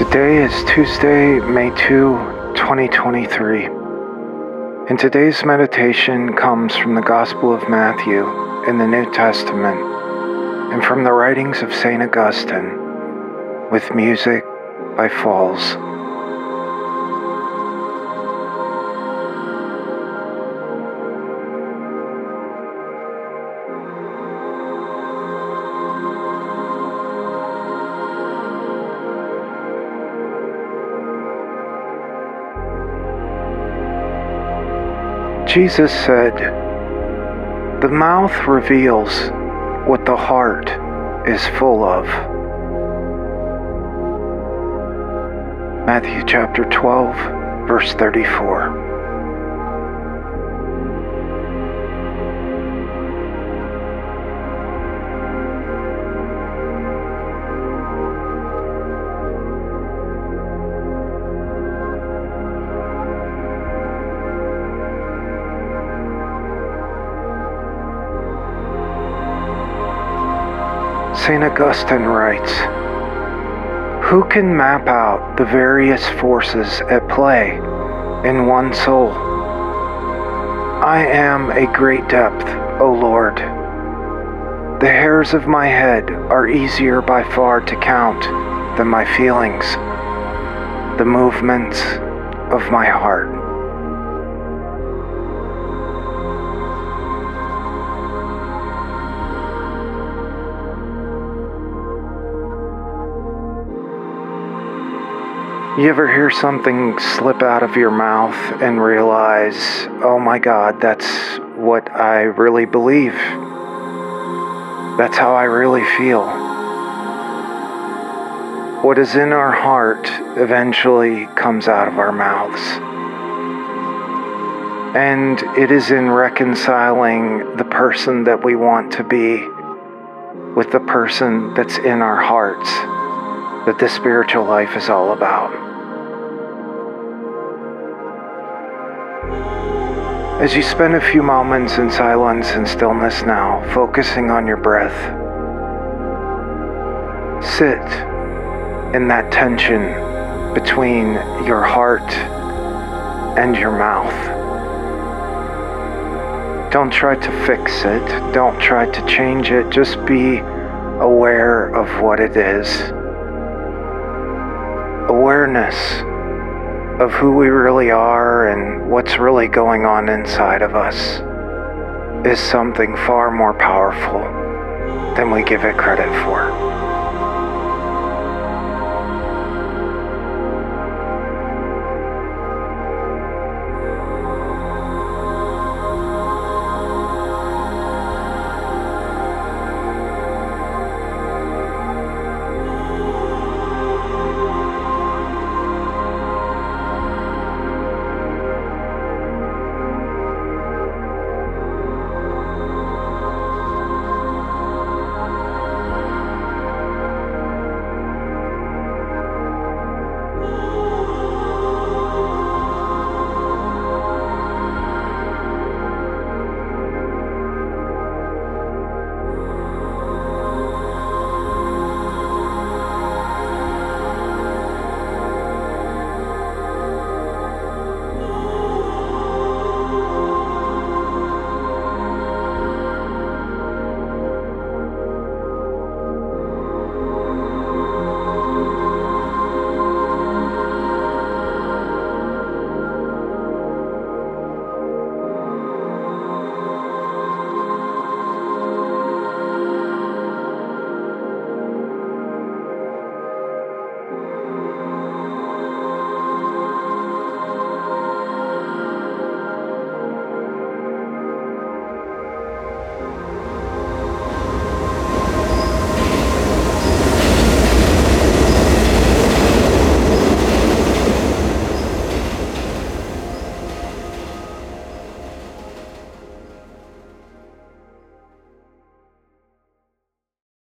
Today is Tuesday, May 2, 2023. And today's meditation comes from the Gospel of Matthew in the New Testament and from the writings of St. Augustine with music by Falls. Jesus said, The mouth reveals what the heart is full of. Matthew chapter 12, verse 34. St. Augustine writes Who can map out the various forces at play in one soul? I am a great depth, O Lord. The hairs of my head are easier by far to count than my feelings, the movements of my heart. You ever hear something slip out of your mouth and realize, oh my God, that's what I really believe? That's how I really feel. What is in our heart eventually comes out of our mouths. And it is in reconciling the person that we want to be with the person that's in our hearts that this spiritual life is all about. As you spend a few moments in silence and stillness now, focusing on your breath, sit in that tension between your heart and your mouth. Don't try to fix it, don't try to change it, just be aware of what it is. Awareness of who we really are and what's really going on inside of us is something far more powerful than we give it credit for.